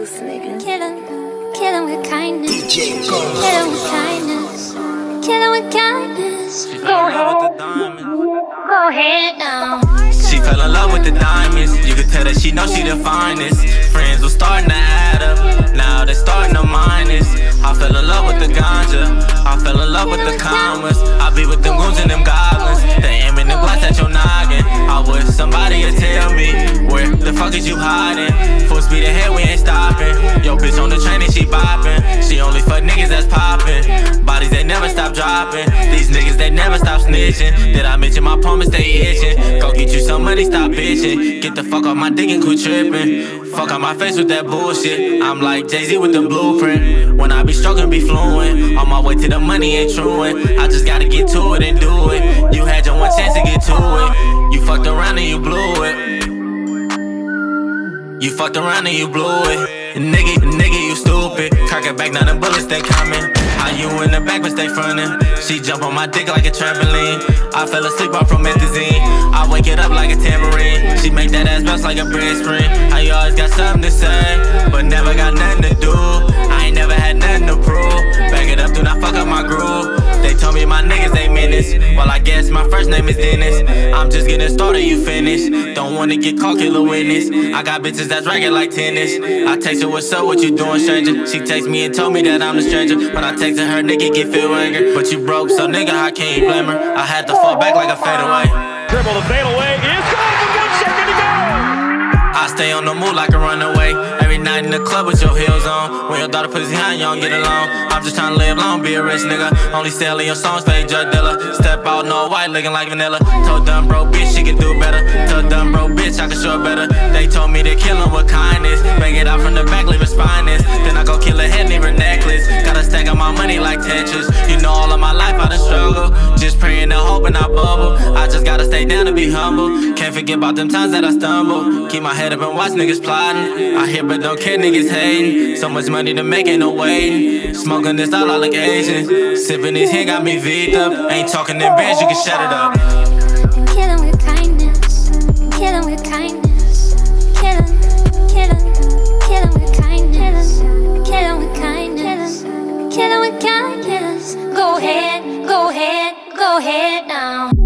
loose, nigga. Kill him, kill him with kindness. DJ Kill him with kindness. Kill him with kindness. She fell in love with the diamonds. Go ahead now. She fell in love with the diamonds. You could tell that she know she the finest. Friends was starting to add up. Now they starting to minus. I fell in love with the ganja. I fell in love with the commas. I be with them goons and them goblins. They aiming them blast at your noggin. I wish somebody would tell me where the fuck is you hiding? Bitch on the train and she bopping. She only fuck niggas that's poppin'. Bodies they never stop droppin'. These niggas they never stop snitchin'. Did I mention my palm stay itching? Go get you some money, stop bitchin'. Get the fuck off my dick and quit tripping. Fuck out my face with that bullshit. I'm like Jay Z with the blueprint. When I be struggling, be fluent. On my way to the money ain't truant. I just gotta get to it and do it. You had your one chance to get to it. You fucked around and you blew it. You fucked around and you blew it. Nigga, nigga, you stupid. Cock it back, now the bullets they coming. How you in the back, but stay frontin'. She jump on my dick like a trampoline. I fell asleep on promethazine. I wake it up like a tambourine. She make that ass bounce like a bread spring. You always got something to say, but never got nothing to do. I ain't never had nothing to prove. Back it up, do not fuck up my My first name is Dennis. I'm just getting started, you finished. Don't wanna get caught, kill a witness. I got bitches that's ragged like tennis. I text her, what's up, what you doing, stranger? She text me and told me that I'm the stranger. When I texted her, nigga, get feel anger. But you broke, so nigga, I can't blame her? I had to fall back like a fadeaway. Dribble the fade away is good with one second to go. I stay on the move like a runaway. Night in the club with your heels on. When your daughter pussy high, you don't get along. I'm just tryna live long, be a rich nigga. Only selling your songs, fake drug dealer. Step out, no white, looking like vanilla. Told dumb bro, bitch, she can do better. Told dumb bro, bitch, I can show better. They told me to kill him with kindness. Bang it out from the back, leave her spineless. Then I go kill a head, leave her necklace. Gotta stack up my money like Tetris praying and hoping I bubble. I just gotta stay down and be humble. Can't forget about them times that I stumble. Keep my head up and watch niggas plotting. I hear but don't care, niggas hating. So much money to make, ain't no waiting. Smoking this all, I look Asian. Sipping this here got me V'd up. Ain't talking in bands, you can shut it up. Kill with kindness, kill with kindness. your head down.